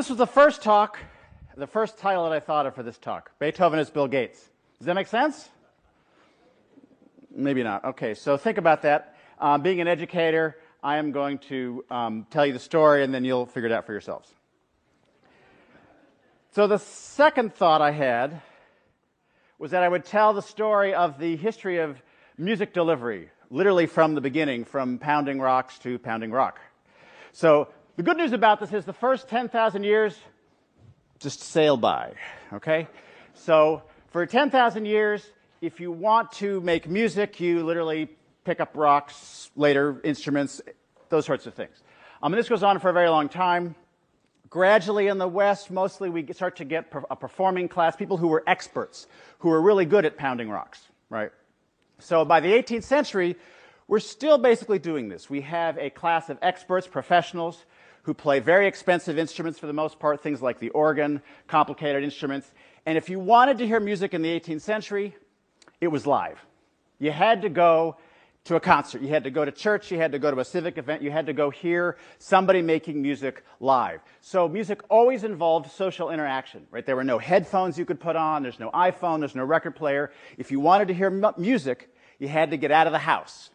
This was the first talk, the first title that I thought of for this talk. Beethoven is Bill Gates. Does that make sense? Maybe not. Okay, so think about that. Um, being an educator, I am going to um, tell you the story and then you'll figure it out for yourselves. So the second thought I had was that I would tell the story of the history of music delivery, literally from the beginning, from pounding rocks to pounding rock. So the good news about this is the first 10,000 years just sail by, okay? So for 10,000 years, if you want to make music, you literally pick up rocks, later instruments, those sorts of things. Um, and this goes on for a very long time. Gradually in the West, mostly we start to get a performing class, people who were experts, who were really good at pounding rocks, right? So by the 18th century, we're still basically doing this. We have a class of experts, professionals, who play very expensive instruments for the most part, things like the organ, complicated instruments. And if you wanted to hear music in the 18th century, it was live. You had to go to a concert. You had to go to church. You had to go to a civic event. You had to go hear somebody making music live. So music always involved social interaction, right? There were no headphones you could put on. There's no iPhone. There's no record player. If you wanted to hear music, you had to get out of the house.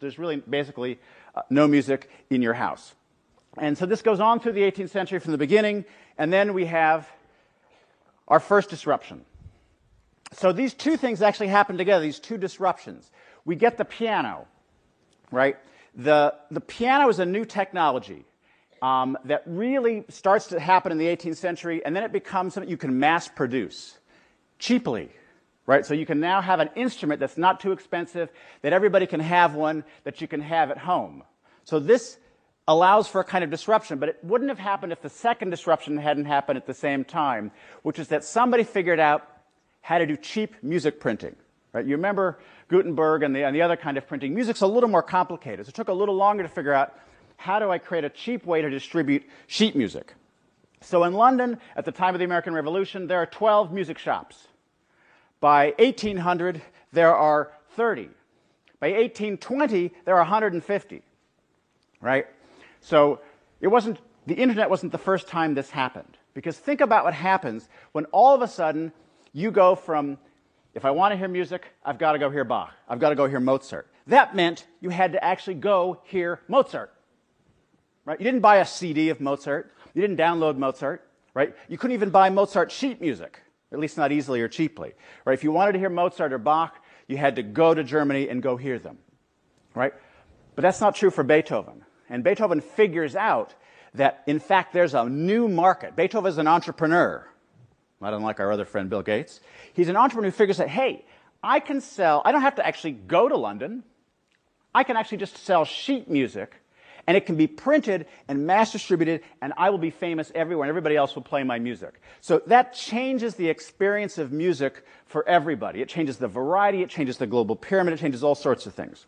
There's, really basically uh, no music in your house. And so this goes on through the 18th century from the beginning, and then we have our first disruption. So these two things actually happen together, these two disruptions. We get the piano, right? The, the piano is a new technology um, that really starts to happen in the 18th century, and then it becomes something you can mass produce cheaply, right? So you can now have an instrument that's not too expensive, that everybody can have one that you can have at home. So this allows for a kind of disruption, but it wouldn't have happened if the second disruption hadn't happened at the same time, which is that somebody figured out how to do cheap music printing. Right? You remember Gutenberg and the, and the other kind of printing. Music's a little more complicated. So it took a little longer to figure out how do I create a cheap way to distribute sheet music. So in London, at the time of the American Revolution, there are 12 music shops. By 1800, there are 30. By 1820, there are 150. Right? So it wasn't, the internet wasn't the first time this happened. Because think about what happens when all of a sudden you go from, if I want to hear music, I've got to go hear Bach. I've got to go hear Mozart. That meant you had to actually go hear Mozart. Right? You didn't buy a CD of Mozart. You didn't download Mozart. Right? You couldn't even buy Mozart sheet music, at least not easily or cheaply. Right? If you wanted to hear Mozart or Bach, you had to go to Germany and go hear them. Right? But that's not true for Beethoven. And Beethoven figures out that, in fact, there's a new market. Beethoven is an entrepreneur, not unlike our other friend Bill Gates. He's an entrepreneur who figures out, hey, I can sell, I don't have to actually go to London. I can actually just sell sheet music, and it can be printed and mass distributed, and I will be famous everywhere, and everybody else will play my music. So that changes the experience of music for everybody. It changes the variety, it changes the global pyramid, it changes all sorts of things.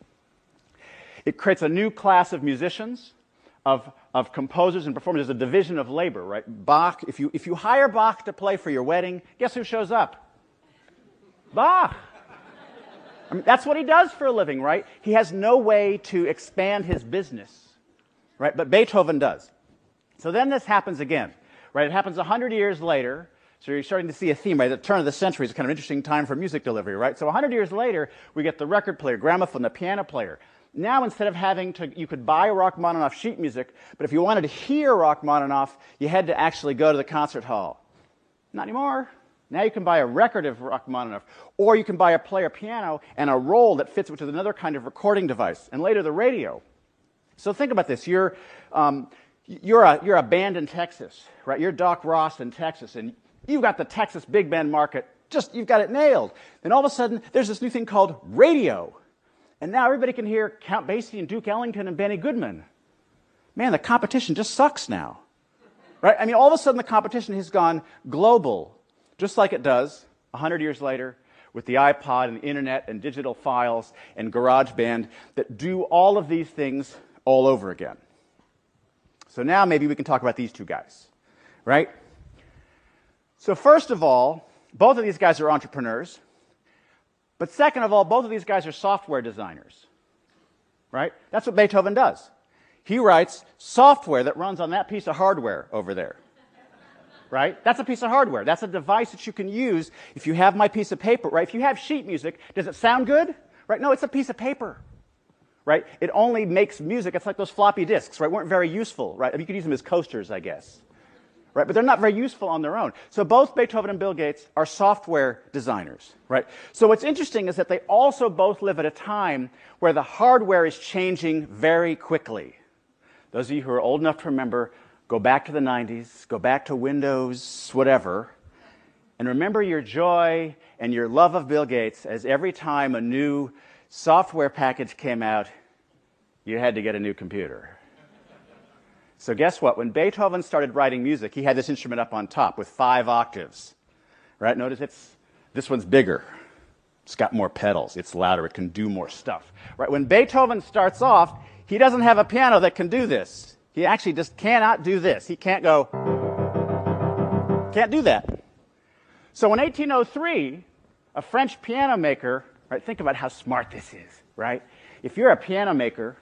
It creates a new class of musicians, of, of composers and performers. There's a division of labor, right? Bach, if you, if you hire Bach to play for your wedding, guess who shows up? Bach. I mean, that's what he does for a living, right? He has no way to expand his business, right? But Beethoven does. So then this happens again, right? It happens 100 years later. So you're starting to see a theme, right? The turn of the century is kind of interesting time for music delivery, right? So 100 years later, we get the record player, gramophone, the piano player. Now, instead of having to, you could buy Rachmaninoff sheet music, but if you wanted to hear Rachmaninoff, you had to actually go to the concert hall. Not anymore. Now you can buy a record of Rachmaninoff, or you can buy a player piano and a roll that fits with another kind of recording device, and later the radio. So think about this. You're, um, you're, a, you're a band in Texas, right? You're Doc Ross in Texas, and you've got the Texas big band market. Just, you've got it nailed. Then all of a sudden, there's this new thing called radio. And now everybody can hear Count Basie and Duke Ellington and Benny Goodman. Man, the competition just sucks now. Right? I mean, all of a sudden the competition has gone global, just like it does 100 years later with the iPod and the internet and digital files and GarageBand that do all of these things all over again. So now maybe we can talk about these two guys, right? So, first of all, both of these guys are entrepreneurs. But second of all, both of these guys are software designers. Right? That's what Beethoven does. He writes software that runs on that piece of hardware over there. right? That's a piece of hardware. That's a device that you can use if you have my piece of paper, right? If you have sheet music, does it sound good? Right? No, it's a piece of paper. Right? It only makes music. It's like those floppy disks, right? Weren't very useful, right? You could use them as coasters, I guess. Right? But they're not very useful on their own. So both Beethoven and Bill Gates are software designers, right? So what's interesting is that they also both live at a time where the hardware is changing very quickly. Those of you who are old enough to remember Go back to the 90s, go back to Windows, whatever, and remember your joy and your love of Bill Gates as every time a new software package came out, you had to get a new computer. So, guess what? When Beethoven started writing music, he had this instrument up on top with five octaves. Right? Notice it's this one's bigger. It's got more pedals. It's louder. It can do more stuff. Right? When Beethoven starts off, he doesn't have a piano that can do this. He actually just cannot do this. He can't go, can't do that. So in 1803, a French piano maker, right, think about how smart this is, right? If you're a piano maker,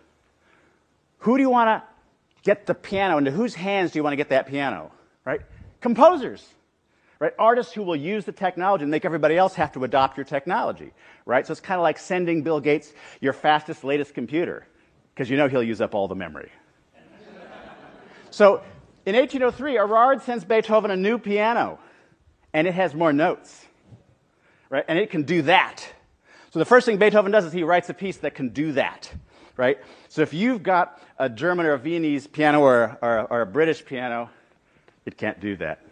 who do you want to get the piano, into whose hands do you want to get that piano, right? Composers, right? Artists who will use the technology and make everybody else have to adopt your technology, right? So it's kind of like sending Bill Gates your fastest, latest computer, because you know he'll use up all the memory, so in 1803, Erard sends Beethoven a new piano, and it has more notes, right? And it can do that. So the first thing Beethoven does is he writes a piece that can do that, right? So if you've got a German or a Viennese piano or, or, or a British piano, it can't do that.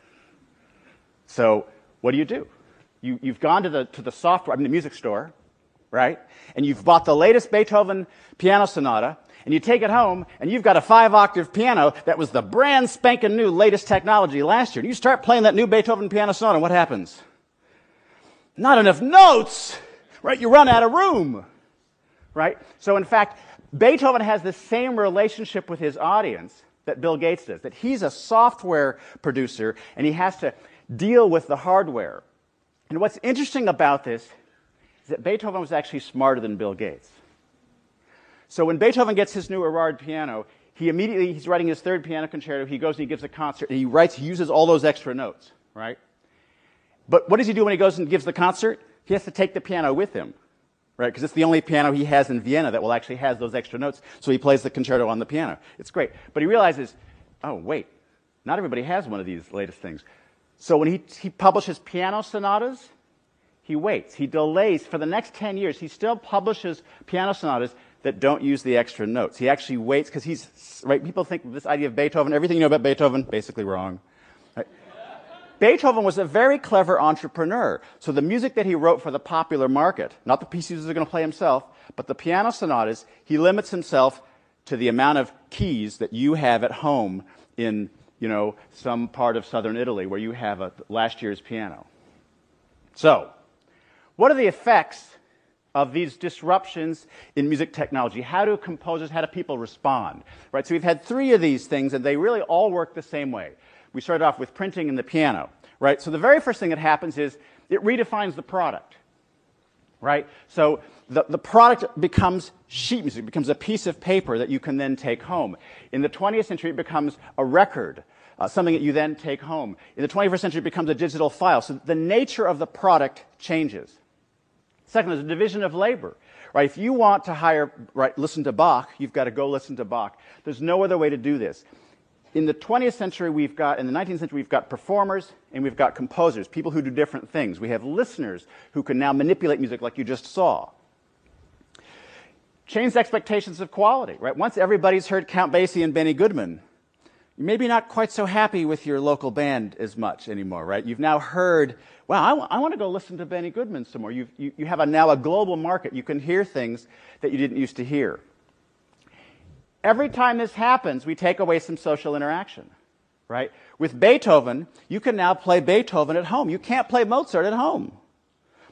So what do you do? You, you've gone to the, to the software, I mean, the music store, right? And you've bought the latest Beethoven piano sonata, and you take it home and you've got a five octave piano that was the brand spanking new latest technology last year. And you start playing that new Beethoven piano sonata, and what happens? Not enough notes, right? You run out of room, right? So in fact, Beethoven has the same relationship with his audience that Bill Gates does, that he's a software producer and he has to deal with the hardware. And what's interesting about this is that Beethoven was actually smarter than Bill Gates. So when Beethoven gets his new Erard piano, he immediately, he's writing his third piano concerto, he goes and he gives a concert, and he writes, he uses all those extra notes, right? But what does he do when he goes and gives the concert? He has to take the piano with him, right? Because it's the only piano he has in Vienna that will actually has those extra notes. So he plays the concerto on the piano. It's great. But he realizes, oh, wait, not everybody has one of these latest things. So when he, he publishes piano sonatas, he waits. He delays for the next 10 years. He still publishes piano sonatas that don't use the extra notes. He actually waits because he's, right? People think this idea of Beethoven, everything you know about Beethoven, basically wrong. Beethoven was a very clever entrepreneur. So the music that he wrote for the popular market, not the pieces he's going to play himself, but the piano sonatas, he limits himself to the amount of keys that you have at home in, you know, some part of southern Italy where you have a last year's piano. So, what are the effects of these disruptions in music technology. How do composers, how do people respond? Right? So we've had three of these things, and they really all work the same way. We started off with printing and the piano. Right? So the very first thing that happens is it redefines the product. Right? So the, the product becomes sheet music, becomes a piece of paper that you can then take home. In the 20th century, it becomes a record. Uh, something that you then take home. In the 21st century, it becomes a digital file. So the nature of the product changes. Second, there's a division of labor. Right? If you want to hire, right, listen to Bach, you've got to go listen to Bach. There's no other way to do this. In the 20th century, we've got, in the 19th century, we've got performers and we've got composers, people who do different things. We have listeners who can now manipulate music like you just saw. Changed expectations of quality, right? Once everybody's heard Count Basie and Benny Goodman, you're maybe not quite so happy with your local band as much anymore, right? You've now heard wow, I, w- I want to go listen to Benny Goodman some more. you you, you have a, now a global market. You can hear things that you didn't used to hear. Every time this happens, we take away some social interaction, right? With Beethoven, you can now play Beethoven at home. You can't play Mozart at home.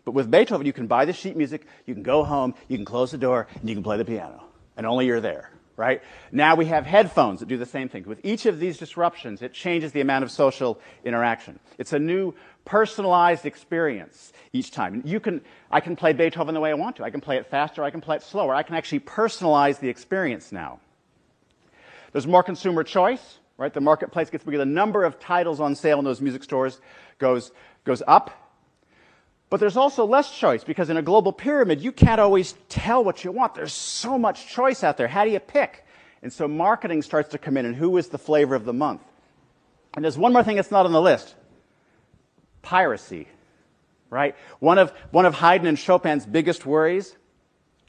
But with Beethoven, you can buy the sheet music, you can go home, you can close the door, and you can play the piano. And only you're there right? Now we have headphones that do the same thing. With each of these disruptions, it changes the amount of social interaction. It's a new personalized experience each time. You can, I can play Beethoven the way I want to. I can play it faster, I can play it slower. I can actually personalize the experience now. There's more consumer choice, right? The marketplace gets bigger. The number of titles on sale in those music stores goes, goes up. But there's also less choice because in a global pyramid, you can't always tell what you want. There's so much choice out there. How do you pick? And so marketing starts to come in and who is the flavor of the month? And there's one more thing that's not on the list piracy, right? One of, one of Haydn and Chopin's biggest worries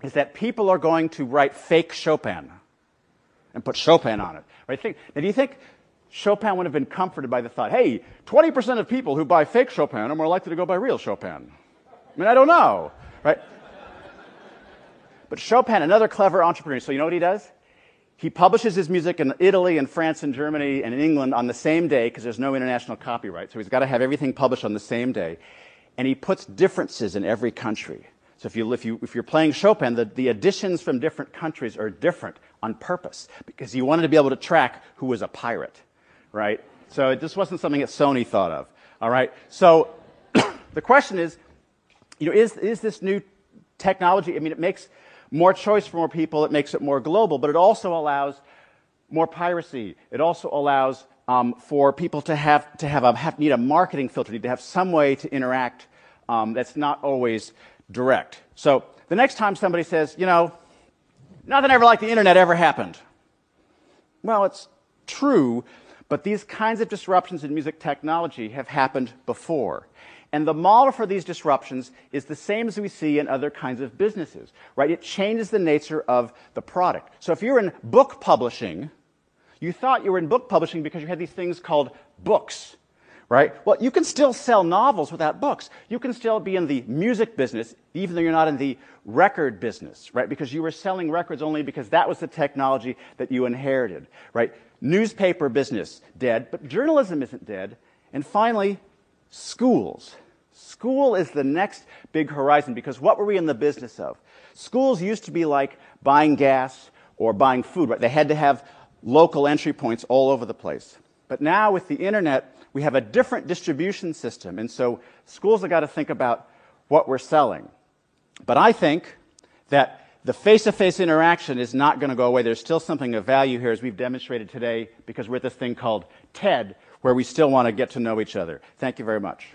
is that people are going to write fake Chopin and put Chopin on it. Right? Think, now, do you think Chopin would have been comforted by the thought, hey, 20% of people who buy fake Chopin are more likely to go buy real Chopin? I mean, I don't know, right? But Chopin, another clever entrepreneur, so you know what he does? He publishes his music in Italy and France and Germany and in England on the same day because there's no international copyright. So he's got to have everything published on the same day. And he puts differences in every country. So if, you, if, you, if you're playing Chopin, the, the editions from different countries are different on purpose because he wanted to be able to track who was a pirate, right? So this wasn't something that Sony thought of, all right? So the question is, you know, is, is this new technology, I mean, it makes more choice for more people, it makes it more global, but it also allows more piracy. It also allows um, for people to have to have, a, have need a marketing filter, need to have some way to interact um, that's not always direct. So the next time somebody says, you know, nothing ever like the internet ever happened. Well, it's true, but these kinds of disruptions in music technology have happened before. And the model for these disruptions is the same as we see in other kinds of businesses, right? It changes the nature of the product. So if you're in book publishing, you thought you were in book publishing because you had these things called books, right? Well, you can still sell novels without books. You can still be in the music business, even though you're not in the record business, right? Because you were selling records only because that was the technology that you inherited, right? Newspaper business, dead, but journalism isn't dead. And finally, schools. School is the next big horizon because what were we in the business of? Schools used to be like buying gas or buying food, right? They had to have local entry points all over the place. But now with the internet, we have a different distribution system. And so schools have got to think about what we're selling. But I think that the face to face interaction is not going to go away. There's still something of value here, as we've demonstrated today, because we're at this thing called TED, where we still want to get to know each other. Thank you very much.